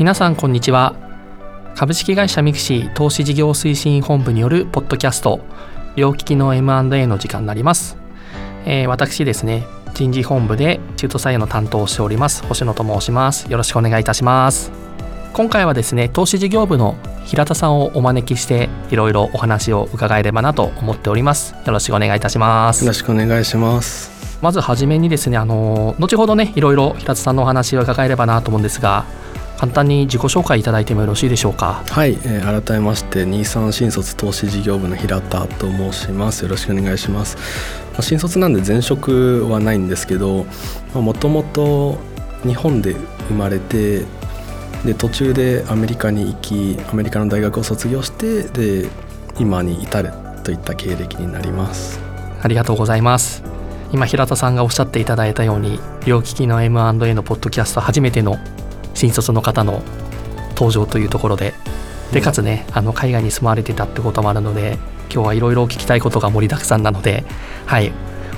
皆さんこんにちは。株式会社ミクシー投資事業推進本部によるポッドキャスト両利きの M&A の時間になります、えー、私ですね人事本部で中途採用の担当をしております星野と申します。よろしくお願いいたします。今回はですね投資事業部の平田さんをお招きしていろいろお話を伺えればなと思っております。よろしくお願いいたします。よろしくお願いします。まずはじめにですねあの後ほどねいろいろ平田さんのお話を伺えればなと思うんですが簡単に自己紹介いただいてもよろしいでしょうか？はい、えー、改めまして23新卒投資事業部の平田と申します。よろしくお願いします、まあ、新卒なんで前職はないんですけどもともと日本で生まれてで途中でアメリカに行きアメリカの大学を卒業してで今に至るといった経歴になります。ありがとうございます。今平田さんがおっしゃっていただいたように両利きの M&A のポッドキャスト初めての新卒の方の登場というところで。でかつねあの海外に住まわれてたってこともあるので今日はいろいろ聞きたいことが盛りだくさんなのではい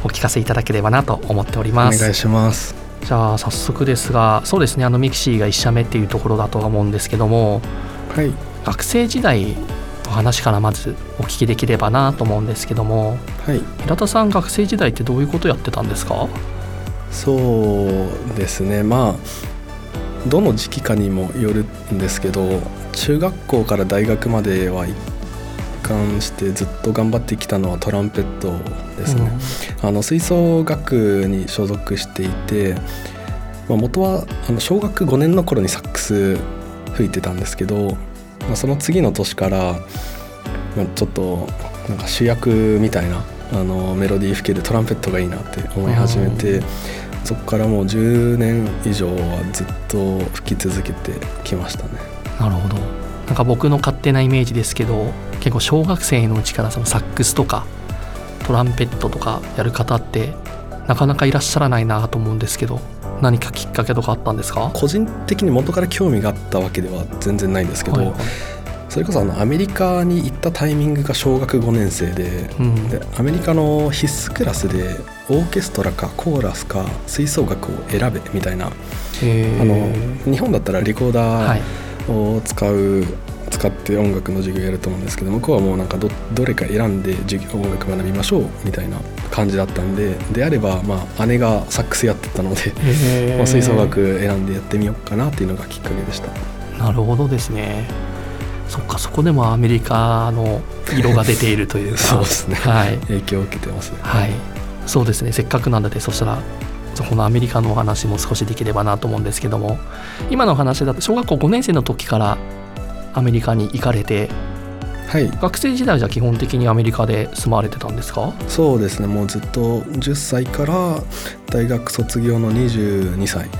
お聞かせいただければなと思っております。お願いします。じゃあ早速ですがそうですねあのミキシーが1社目っていうところだとは思うんですけども、はい、学生時代の話からまずお聞きできればなと思うんですけども、はい、平田さん学生時代ってどういうことやってたんですか？そうですねまあどの時期かにもよるんですけど中学校から大学までは一貫してずっと頑張ってきたのはトランペットですね、うん、あの吹奏楽に所属していて、まあ、元はあの小学5年の頃にサックス吹いてたんですけど、まあ、その次の年から、まあ、ちょっとなんか主役みたいなあのメロディー吹けるトランペットがいいなって思い始めて、うん、そこからもう10年以上はずっと吹き続けてきましたね。なるほど。なんか僕の勝手なイメージですけど結構小学生のうちからそのサックスとかトランペットとかやる方ってなかなかいらっしゃらないなと思うんですけど何かきっかけとかあったんですか？個人的に元から興味があったわけでは全然ないんですけど、はいはい、それこそあのアメリカに行ったタイミングが小学5年生でうん、でアメリカの必須クラスでオーケストラかコーラスか吹奏楽を選べみたいなあの日本だったらリコーダーを使う、はい使って音楽の授業やると思うんですけど向こうはもうなんかどどれか選んで授業音楽学びましょうみたいな感じだったんでであればまあ姉がサックスやってたので、まあ、吹奏楽選んでやってみようかなっていうのがきっかけでした。なるほどですねそっかそこでもアメリカの色が出ているというか。そうですね、はい、影響を受けてますね。はい。そうですね。せっかくなのでそしたらそこのアメリカのお話も少しできればなと思うんですけども。今の話だと小学校5年生の時からアメリカに行かれてはい、学生時代じゃ基本的にアメリカで住まわれてたんですか？そうですね。もうずっと10歳から大学卒業の22歳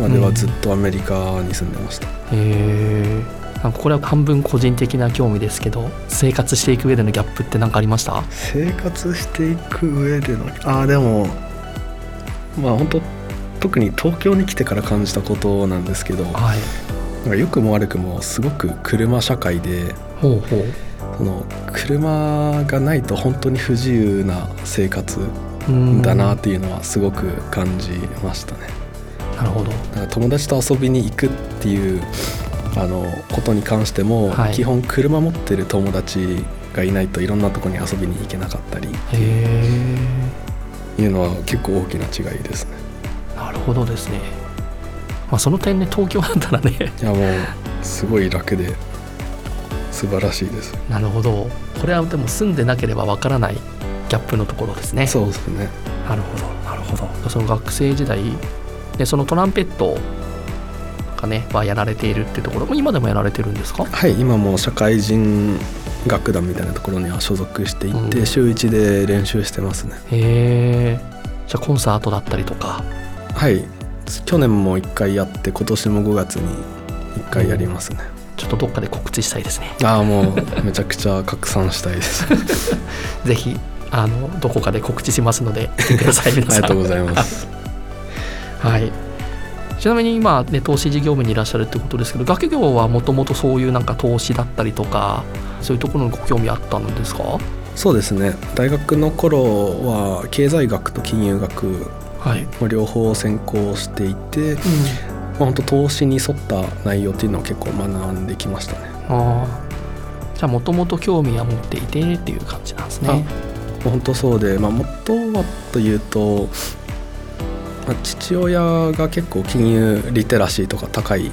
まではずっとアメリカに住んでました、うん、へえこれは半分個人的な興味ですけど生活していく上でのギャップって何かありました？生活していく上でのああでもまあ本当特に東京に来てから感じたことなんですけど、はい、良くも悪くもすごく車社会でほうほう。その車がないと本当に不自由な生活だなっていうのはすごく感じましたね。なるほど。だから友達と遊びに行くっていうあのことに関しても、はい、基本車持ってる友達がいないといろんなとこに遊びに行けなかったりっていうのは結構大きな違いですね。なるほどですね。まあ、その点ね東京だったらね。いやもうすごい楽で素晴らしいです。なるほど。これはでも住んでなければわからないギャップのところですね。そうですね。なるほどなるほど。その学生時代でそのトランペットがねはやられているっていうところも今でもやられてるんですか？はい今も社会人楽団みたいなところには所属していて、うん、週1で練習してますね。へえじゃあコンサートだったりとか？はい去年も1回やって今年も5月に1回やりますね、ちょっとどっかで告知したいですね。ああもうめちゃくちゃ拡散したいです。ぜひあのどこかで告知しますので ありがとうございます。はいちなみに今ね投資事業部にいらっしゃるってことですけど学業はもともとそういうなんか投資だったりとかそういうところにご興味あったんですか？そうですね。大学の頃は経済学と金融学はい、両方専攻していて、うん、まあ、本当投資に沿った内容っていうのを結構学んできましたね。ああ。じゃあもともと興味は持っていてっていう感じなんですね。本当そうで、まあ、元はというと、まあ、父親が結構金融リテラシーとか高い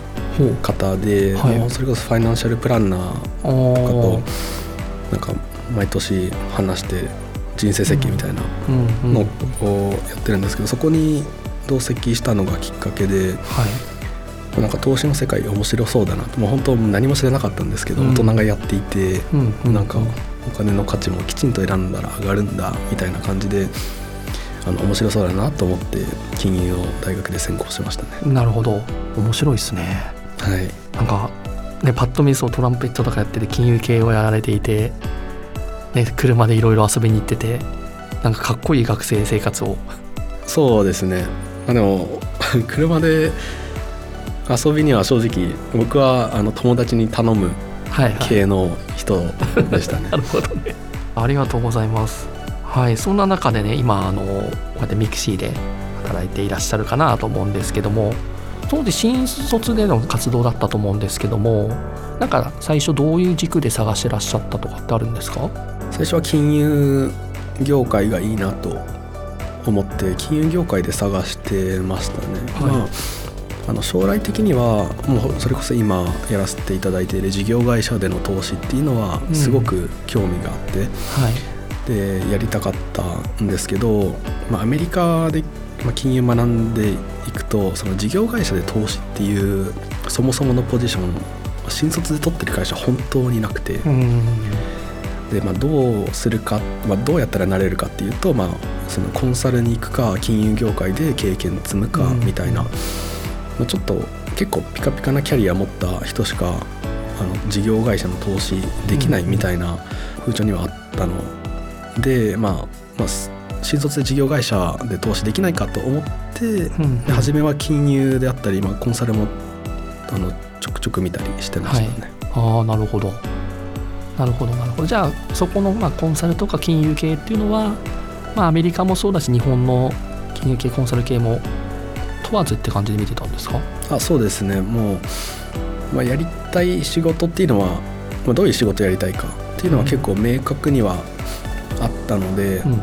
方で、はいそれこそファイナンシャルプランナーおとかとーなんか毎年話して人生設計みたいなのをやってるんですけどそこに同席したのがきっかけではい。なんか投資の世界面白そうだなともう本当何も知らなかったんですけど、うん。大人がやっていて、うんうん。なんかお金の価値もきちんと選んだら上がるんだみたいな感じであの面白そうだなと思って金融を大学で専攻しましたね。なるほど。面白いですね。はい。なんかねパッと見そうトランペットとかやってて金融系をやられていて、ね、車でいろいろ遊びに行っててなんかかっこいい学生生活を。そうですね、まあ、でも 車で遊びには正直僕はあの友達に頼むはいはい。系の人でしたね。なるほどね。ありがとうございますはいそんな中でね今あのこうやってミクシーで働いていらっしゃるかなと思うんですけども当時新卒での活動だったと思うんですけどもなんか最初どういう軸で探してらっしゃったとかってあるんですか？最初は金融業界がいいなと思って金融業界で探してましたね、はい。まああの将来的にはもうそれこそ今やらせていただいている事業会社での投資っていうのはうん。すごく興味があって、はいでやりたかったんですけど、まあ、アメリカで、まあ、金融学んでいくとその事業会社で投資っていうそもそものポジション新卒で取ってる会社本当になくて、うん。で、まあ、どうするか、まあ、どうやったらなれるかっていうと、まあ、そのコンサルに行くか金融業界で経験積むかうん。みたいな、まあ、ちょっと結構ピカピカなキャリア持った人しかあの事業会社の投資できないみたいな風潮にはあったので、まあまあ、す新卒で事業会社で投資できないかと思って、うんで初めは金融であったり、まあ、コンサルもあのちょくちょく見たりしてましたね。ああなるほど。なるほどなるほど。じゃあそこのまあコンサルとか金融系っていうのは、まあ、アメリカもそうだし日本の金融系コンサル系も問わずって感じで見てたんですか？あそうですね。もう、まあ、やりたい仕事っていうのは、まあ、どういう仕事やりたいかっていうのは結構明確にはあったのでう、んうん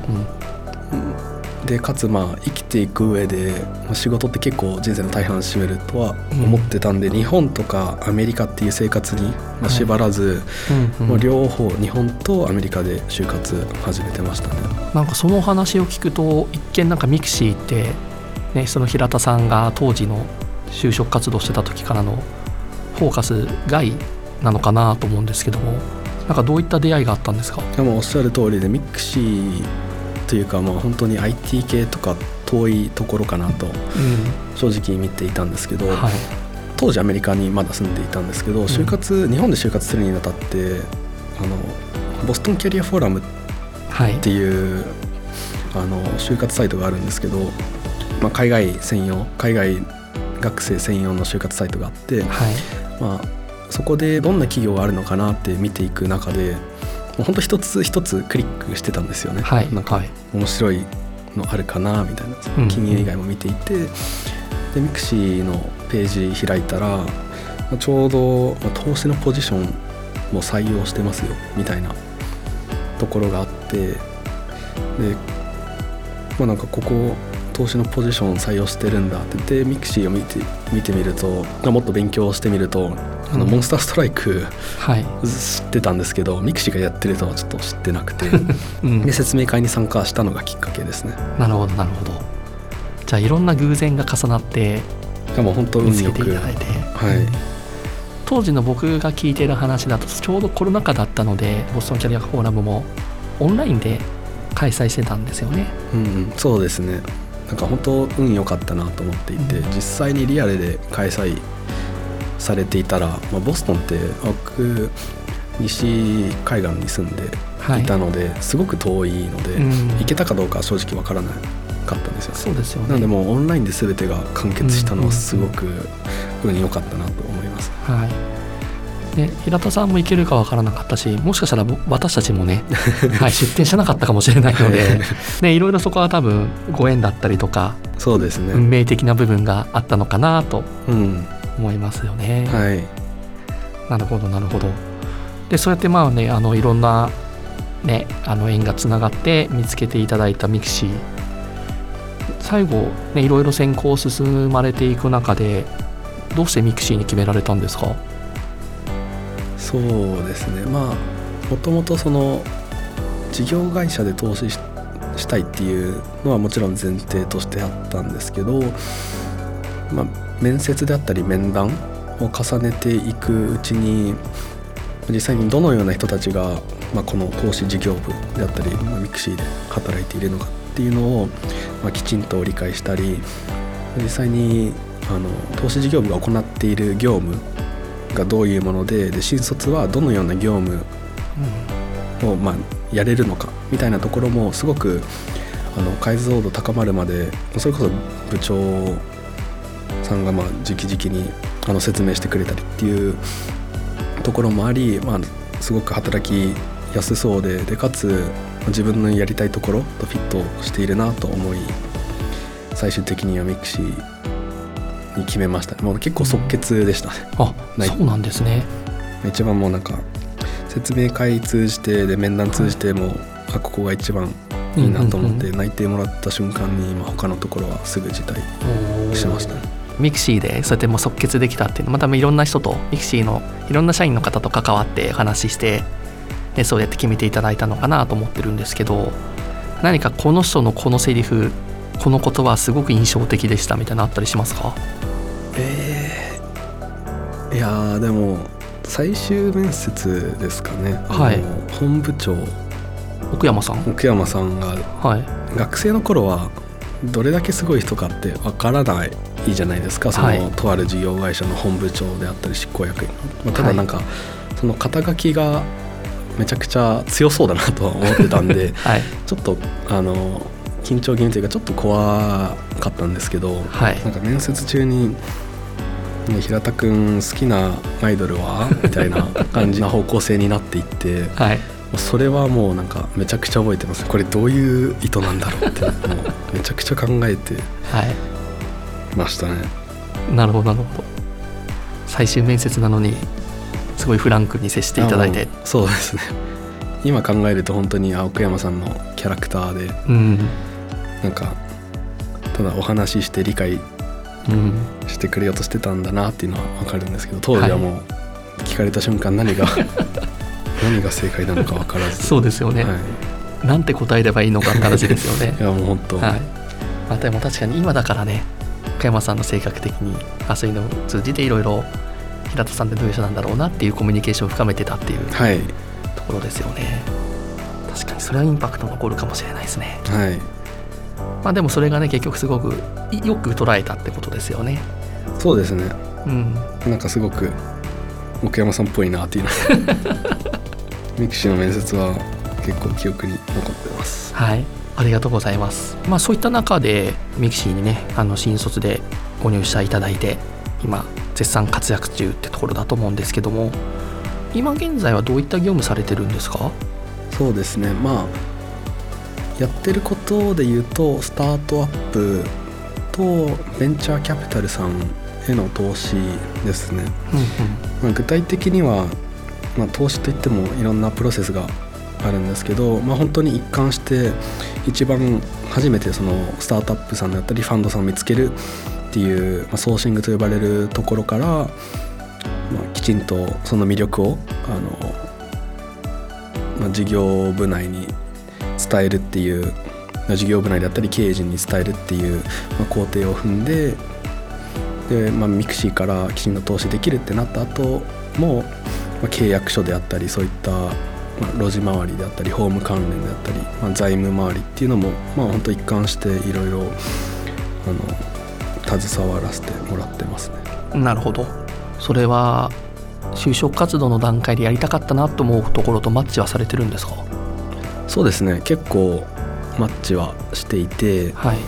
でかつまあ生きていく上で、まあ、仕事って結構人生の大半占めるとは思ってたんで、日本とかアメリカっていう生活に、まあ、縛らず、うんうん。もう両方日本とアメリカで就活始めてましたね。なんかその話を聞くと一見なんかミクシーって、ね、その平田さんが当時の就職活動してた時からのフォーカス外なのかなと思うんですけどもなんかどういった出会いがあったんですか？でもおっしゃる通りでミクシーというかまあ本当に IT 系とか遠いところかなとう正直見ていたんですけど、んはい。当時アメリカにまだ住んでいたんですけど就活、日本で就活するにあたってあのボストンキャリアフォーラムっはい。ていうあの就活サイトがあるんですけど、まあ、海外専用海外学生専用の就活サイトがあって、はい。まあ、そこでどんな企業があるのかなって見ていく中でもう本当一つ一つクリックしてたんですよね。はい。なんかはい。面白いのあるかなみたいな。うん金融以外も見ていて、でミクシーのページ開いたらまあちょうどまあ投資のポジションも採用してますよみたいな。ところがあって。でまあなんかここ投資のポジション採用してるんだって言ってミクシーを見て見てみるとまあもっと勉強してみるとあのうん。モンスターストライクはい、知ってたんですけどミクシーがやってるとはちょっと知ってなくて。うん。で説明会に参加したのがきっかけですね。なるほどなるほど。じゃあいろんな偶然が重なってでも本当見つけ運よくていただいて、はい。当時の僕が聞いてる話だとちょうどコロナ禍だったのでボストンキャリアフォーラムもオンラインで開催してたんですよね。うんうん、そうですね。なんか本当運良かったなと思っていて、うん。実際にリアルで開催されていたら、まあ、ボストンって僕西海岸に住んではいいたので、すごく遠いので、うん。行けたかどうかは正直わからなかったんですよね。そうですよね。なんでもうオンラインで全てが完結したのうんはすごく運良かったなと思います、はい。で平田さんも行けるかわからなかったしもしかしたらぼ私たちもね、はい、出店してなかったかもしれないのでで いろいろそこは多分ご縁だったりとかそうですね。運命的な部分があったのかなと。うん思いますよね。はいなるほどなるほど。でそうやってまあねあのいろんなねあの縁がつながって見つけていただいたミクシー最後ねいろいろ選考を進まれていく中でどうしてミクシーに決められたんですか？そうですねまあもともとその事業会社で投資ししたいっていうのはもちろん前提としてあったんですけど、まあ、面接であったり面談を重ねていくうちに実際にどのような人たちが、まあ、この投資事業部であったり、まあ、ミクシーで働いているのかっていうのを、まあ、きちんと理解したり実際にあの投資事業部が行っている業務がどういうものでで新卒はどのような業務を、まあ、やれるのかみたいなところもすごくあの解像度高まるまでそれこそ部長さんがまあ直々にあの説明してくれたりっていうところもあり、まあ、すごく働きやすそうででかつ自分のやりたいところとフィットしているなと思い最終的にはミクシーに決めました。もう結構即決でした。ね、あそうなんですね。一番もうなんか説明会通じてで面談通じても、あここが一番いいなと思って内定もらった瞬間に、まあ、他のところはすぐ辞退しました。ねミクシーでそうやってもう即決できたっていうのまたいろんな人とミクシーのいろんな社員の方と関わって話してでそうやって決めていただいたのかなと思ってるんですけど何かこの人のこのセリフこの言葉すごく印象的でしたみたいなのあったりしますか？えー、いやーでも最終面接ですかね、はい。本部長。奥山さん。奥山さんがはい。学生の頃はどれだけすごい人かってわからないじゃないですか。その、はいとある事業会社の本部長であったり執行役員、まあ、ただはい。なんか、その肩書きがめちゃくちゃ強そうだなとは思ってたんで はい。ちょっとあの緊張気味というかちょっと怖かったんですけど、はい。なんか面接中に「ね、平田君好きなアイドルは?」みたいな感じな方向性になっていって はい。それはもうなんかめちゃくちゃ覚えてます。これどういう意図なんだろうってもうめちゃくちゃ考えてはいましたね。なるほどなるほど。最終面接なのにすごいフランクに接していただいて。そうですね。今考えると本当に青山さんのキャラクターでうん。なんかただお話しして理解うん。してくれようとしてたんだなっていうのは分かるんですけど当時はもう聞かれた瞬間何が 何が正解なのか分からず。そうですよね、はい、なんて答えればいいのかって話ですよね。いやもう本当、はい、まあ、でも確かに今だからね加山さんの性格的にあそういうのを通じていろいろ平田さんってどういう人なんだろうなっていうコミュニケーションを深めてたっていうはい。ところですよね。確かにそれはインパクト残るかもしれないですね。はい。まあでもそれがね結局すごくよく捉えたってことですよね。そうですね。うん。なんかすごく奥山さんっぽいなっていうの ミクシーの面接は結構記憶に残ってます。はいありがとうございます。まあそういった中でミクシーにねあの新卒でご入社いただいて今絶賛活躍中ってところだと思うんですけども今現在はどういった業務されてるんですか？そうですね。まあやってることで言うとスタートアップとベンチャーキャピタルさんへの投資ですね、まあ、具体的には、まあ、投資といってもいろんなプロセスがあるんですけど、まあ、本当に一貫して一番初めてそのスタートアップさんだったりファンドさんを見つけるっていう、まあ、ソーシングと呼ばれるところから、まあ、きちんとその魅力をあの、まあ、事業部内に伝えるっていう事業部内だったり経営陣に伝えるっていう、まあ、工程を踏んでで、まあ、ミクシーからきちんと投資できるってなった後も、まあ、契約書であったりそういった、まあ、ロジ回りであったり法務関連であったり、まあ、財務回りっていうのも、まあ、本当一貫していろいろ携わらせてもらってますね。なるほど。それは就職活動の段階でやりたかったなと思うところとマッチはされてるんですか？そうですね。結構マッチはしていてはい、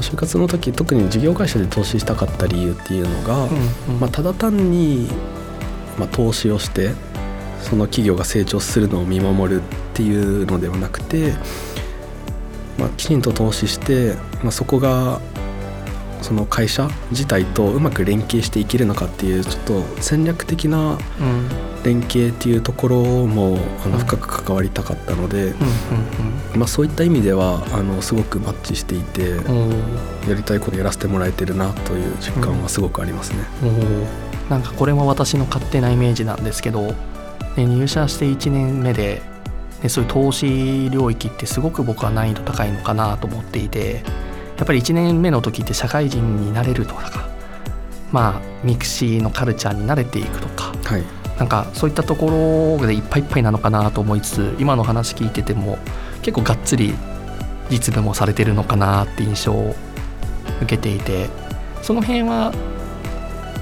就活の時特に事業会社で投資したかった理由っていうのが、うんうん。まあ、ただ単に、まあ、投資をしてその企業が成長するのを見守るっていうのではなくて、まあ、きちんと投資して、まあ、そこがその会社自体とうまく連携していけるのかっていうちょっと戦略的なうん。連携っていうところもあのうん。深く関わりたかったので、うんまあ、そういった意味ではあのすごくマッチしていてうんうんやりたいことやらせてもらえてるなという実感はすごくありますね。おー。なんかこれも私の勝手なイメージなんですけど、ね、入社して1年目で、ね、そういう投資領域ってすごく僕は難易度高いのかなと思っていてやっぱり1年目の時って社会人になれるとかまあ MIXI のカルチャーに慣れていくとかはい。なんかそういったところでいっぱいいっぱいなのかなと思いつつ今の話聞いてても結構がっつり実務もされてるのかなって印象を受けていてその辺は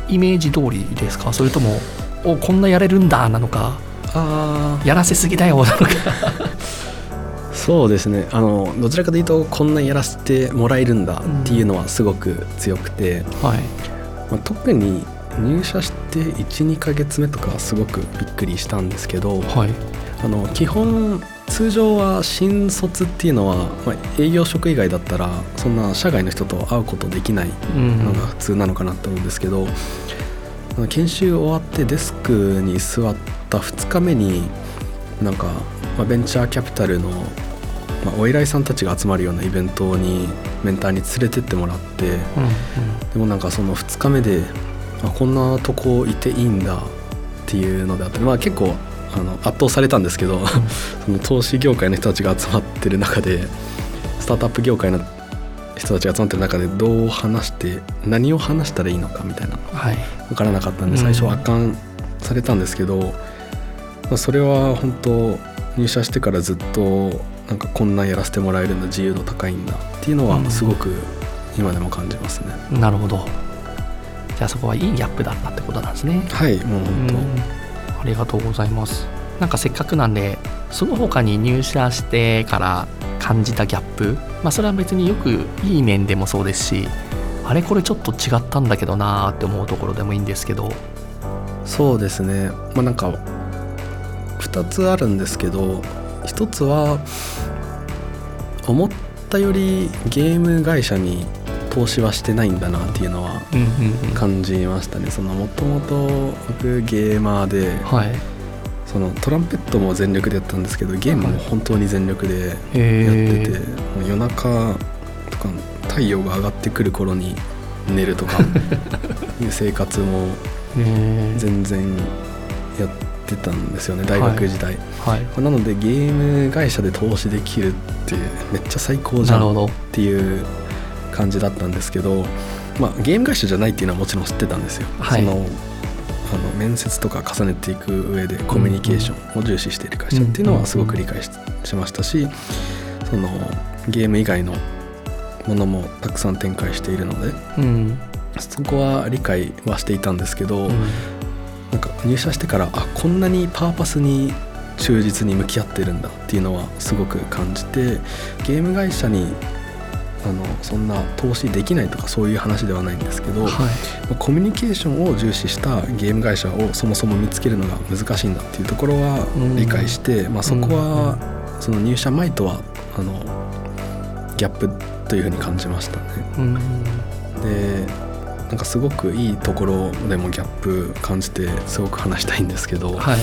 イメージ通りですか？それともおこんなやれるんだなのかあやらせすぎだよなのか。そうですね。あのどちらかというとこんなやらせてもらえるんだっていうのはすごく強くて、はい。まあ、特に入社して12ヶ月目とかはすごくびっくりしたんですけどはい。あの基本通常は新卒っていうのは、まあ、営業職以外だったらそんな社外の人と会うことできないうん。のが普通なのかなと思うんですけど、あの研修終わってデスクに座った2日目になんか、まあ、ベンチャーキャピタルの、まあ、お偉いさんたちが集まるようなイベントにメンターに連れてってもらってうんでもなんかその2日目であこんなとこいていいんだっていうのであって、まあ、結構あの圧倒されたんですけど その投資業界の人たちが集まってる中でスタートアップ業界の人たちが集まってる中でどう話して何を話したらいいのかみたいな。うんはい。分からなかったんでうん。最初圧巻されたんですけど、まあ、それは本当入社してからずっとなんかこんなんやらせてもらえるんだ自由度高いんだっていうのはすごく今でも感じますね。なるほど。じゃあそこはいいギャップだったってことなんですね。はいもう本当、うん。ありがとうございます。なんかせっかくなんでその他に入社してから感じたギャップ。まあそれは別によくいい面でもそうですしあれこれちょっと違ったんだけどなーって思うところでもいいんですけど。そうですね。まあなんか2つあるんですけど1つは思ったよりゲーム会社に投資はしてないんだなっていうのは感じましたね。そのもともと僕ゲーマーではいそのトランペットも全力でやったんですけどゲームも本当に全力でやってて、へえもう夜中とか太陽が上がってくる頃に寝るとか いう生活もね全然やってたんですよね大学時代、はい。なのでゲーム会社で投資できるってめっちゃ最高じゃんっていう感じだったんですけど、まあ、ゲーム会社じゃないっていうのはもちろん知ってたんですよ、はい。そのあの面接とか重ねていく上でコミュニケーションを重視している会社っていうのはすごく理解ししましたしそのゲーム以外のものもたくさん展開しているのでうん。そこは理解はしていたんですけど、うん。なんか入社してからあこんなにパーパスに忠実に向き合ってるんだっていうのはすごく感じてゲーム会社にあのそんな投資できないとかそういう話ではないんですけど、はい。まあコミュニケーションを重視したゲーム会社をそもそも見つけるのが難しいんだっていうところはうん理解して、まあ、そこはその入社前とはあのギャップというふうに感じましたね。うん。でなんかすごくいいところでもギャップ感じてすごく話したいんですけど、はい。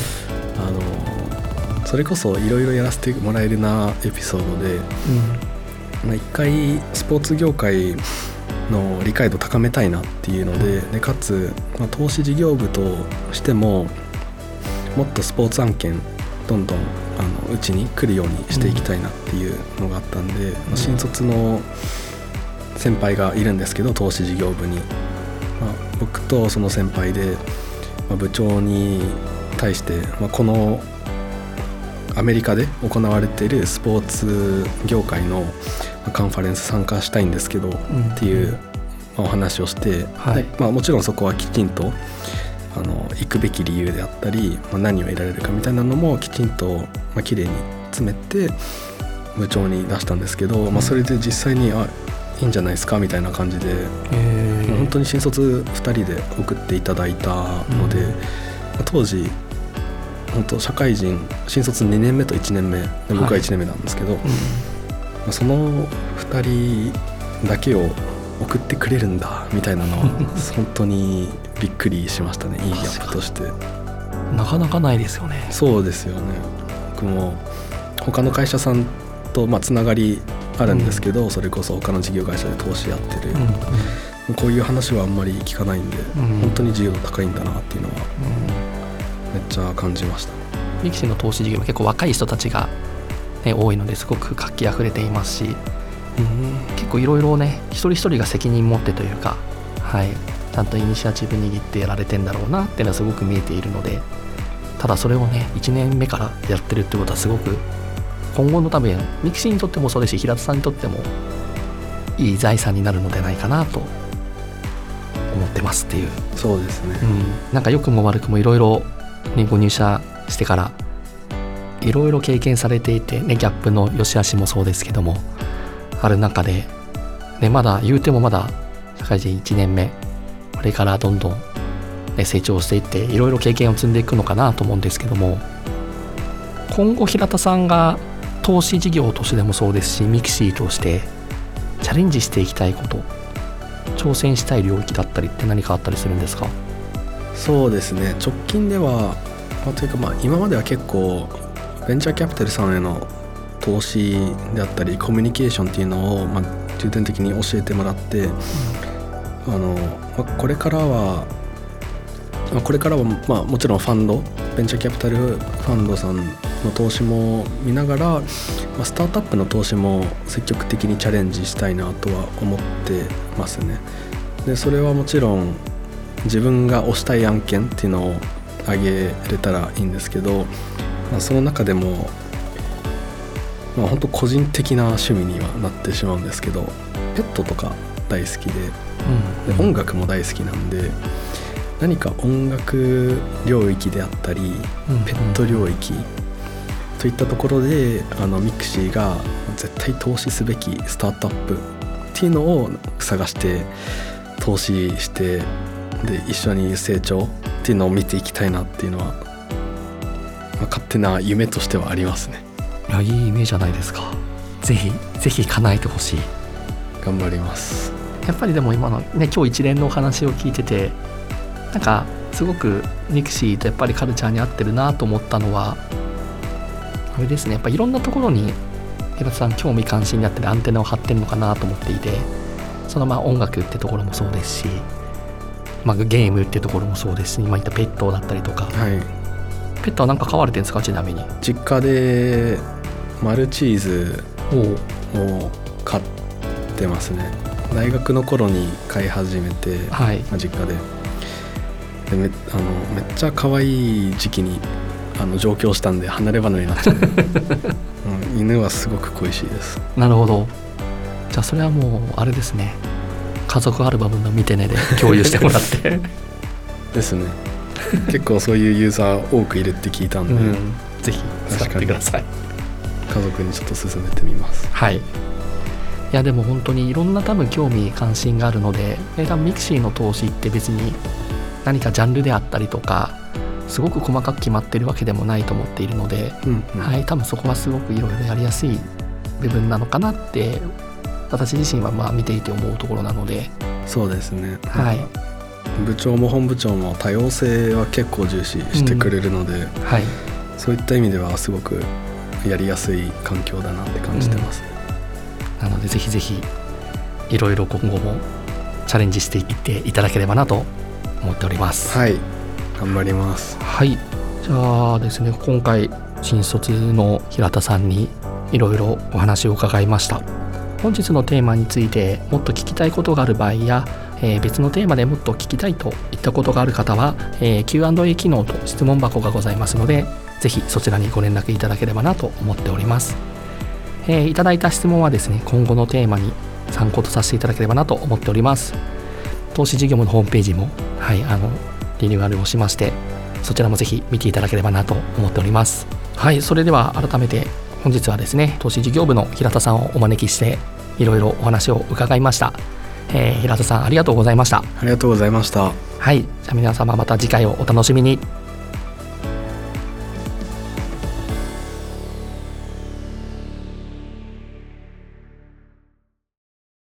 あのそれこそいろいろやらせてもらえるなエピソードで、まあ、一回スポーツ業界の理解度高めたいなっていうのででかつ、まあ、投資事業部としてももっとスポーツ案件どんどんあのうちに来るようにしていきたいなっていうのがあったんで、まあ新卒の先輩がいるんですけど投資事業部に、まあ、僕とその先輩で、まあ部長に対して、まあ、このアメリカで行われているスポーツ業界のまあカンファレンス参加したいんですけど、ん。っていう、まあお話をして、はい。でまあ、もちろんそこはきちんとあの行くべき理由であったり、まあ、何を得られるかみたいなのもきちんと、まあ綺麗に詰めて部長に出したんですけど、まあ、それで実際にあいいんじゃないですかみたいな感じで、本当に新卒2人で送っていただいたので、うん。まあ当時本当社会人新卒2年目と1年目で僕は1年目なんですけど、まあその2人だけを送ってくれるんだみたいなのは 本当にびっくりしましたねいいギャップとして。なかなかないですよね。そうですよね。僕も他の会社さんとまあつながりあるんですけど、うん、それこそ他の事業会社で投資やってる、うんうん、こういう話はあんまり聞かないんで、うん、本当に自由度高いんだなっていうのは、めっちゃ感じました。ミキシーの投資事業は結構若い人たちが、ね、多いのですごく活気あふれていますし、うん、結構いろいろね一人一人が責任持ってというか、はい、ちゃんとイニシアチブ握ってやられてんだろうなっていうのはすごく見えているのでただそれをね1年目からやってるってことはすごく今後の多分ミキシーにとってもそうですし平田さんにとってもいい財産になるのではないかなと思ってますっていう。そうですね、うん、なんか良くも悪くもいろいろご入社してからいろいろ経験されていて、ね、ギャップの良し悪しもそうですけどもある中で、ね、まだ言うてもまだ社会人1年目これからどんどん、ね、成長していっていろいろ経験を積んでいくのかなと思うんですけども今後平田さんが投資事業としてでもそうですし MIXI としてチャレンジしていきたいこと挑戦したい領域だったりって何かあったりするんですか？そうですね。直近では、ま、というかまあ今までは結構ベンチャーキャピタルさんへの投資であったりコミュニケーションっていうのを、まあ、重点的に教えてもらって、あのまあ、これからは、これからは、まあ、もちろんファンドベンチャーキャピタルファンドさんの投資も見ながら、まあ、スタートアップの投資も積極的にチャレンジしたいなとは思ってますね。でそれはもちろん自分が推したい案件っていうのを挙げれたらいいんですけど、その中でも、まあ、本当個人的な趣味にはなってしまうんですけどペットとか大好きでうん、で音楽も大好きなんで。何か音楽領域であったり、ペット領域といったところであの MIXI が絶対投資すべきスタートアップっていうのを探して投資してで一緒に成長っていうのを見ていきたいなっていうのは、まあ、勝手な夢としてはありますね。いやいい夢じゃないですか。ぜひぜひ叶えてほしい。頑張ります。やっぱりでも今のね今日一連のお話を聞いててなんかすごく MIXI とやっぱりカルチャーに合ってるなと思ったのはあれですね。やっぱいろんなところに平田さん興味関心にあってアンテナを張ってるのかなと思っていてそのまあ音楽ってところもそうですし、まあ、ゲームってところもそうですし今言ったペットだったりとか、はい、ペットは何か飼われてるんですかちなみに？実家でマルチーズを飼ってますね。大学の頃に飼い始めて、はい、まあ、実家で。でめあのめっちゃ可愛い時期にあの上京したんで離れ離れになっちゃう、うん、犬はすごく恋しいです。なるほど。じゃあそれはもうあれですね。家族アルバムのみてねで共有してもらって。ですね 結構そういうユーザー多くいるって聞いたんで、うん、ぜひ。使ってください。家族にちょっと勧めてみます。はい。いやでも本当にいろんな多分興味関心があるので多分 MIXI の投資って別に何かジャンルであったりとかすごく細かく決まってるわけでもないと思っているので、うんうん、はい、多分そこはすごくいろいろやりやすい部分なのかなって私自身はまあ見ていて思うところなので。そうですね、はい、部長も本部長も多様性は結構重視してくれるので、うん、はい、そういった意味ではすごくやりやすい環境だなって感じてます、うん、なのでぜひぜひいろいろ今後もチャレンジしていっていただければなと思っております。はい。頑張ります。はい。じゃあですね今回新卒の平田さんにいろいろお話を伺いました。本日のテーマについてもっと聞きたいことがある場合や、えー、別のテーマでもっと聞きたいといったことがある方は、えー、Q&A 機能と質問箱がございますのでぜひそちらにご連絡いただければなと思っております、えー、いただいた質問はですね今後のテーマに参考とさせていただければなと思っております。投資事業のホームページもはいあのリニューアルをしましてそちらもぜひ見ていただければなと思っております。はいそれでは改めて本日はですね投資事業部の平田さんをお招きしていろいろお話を伺いました、えー、平田さんありがとうございました。ありがとうございました。はい。じゃあ皆様また次回をお楽しみに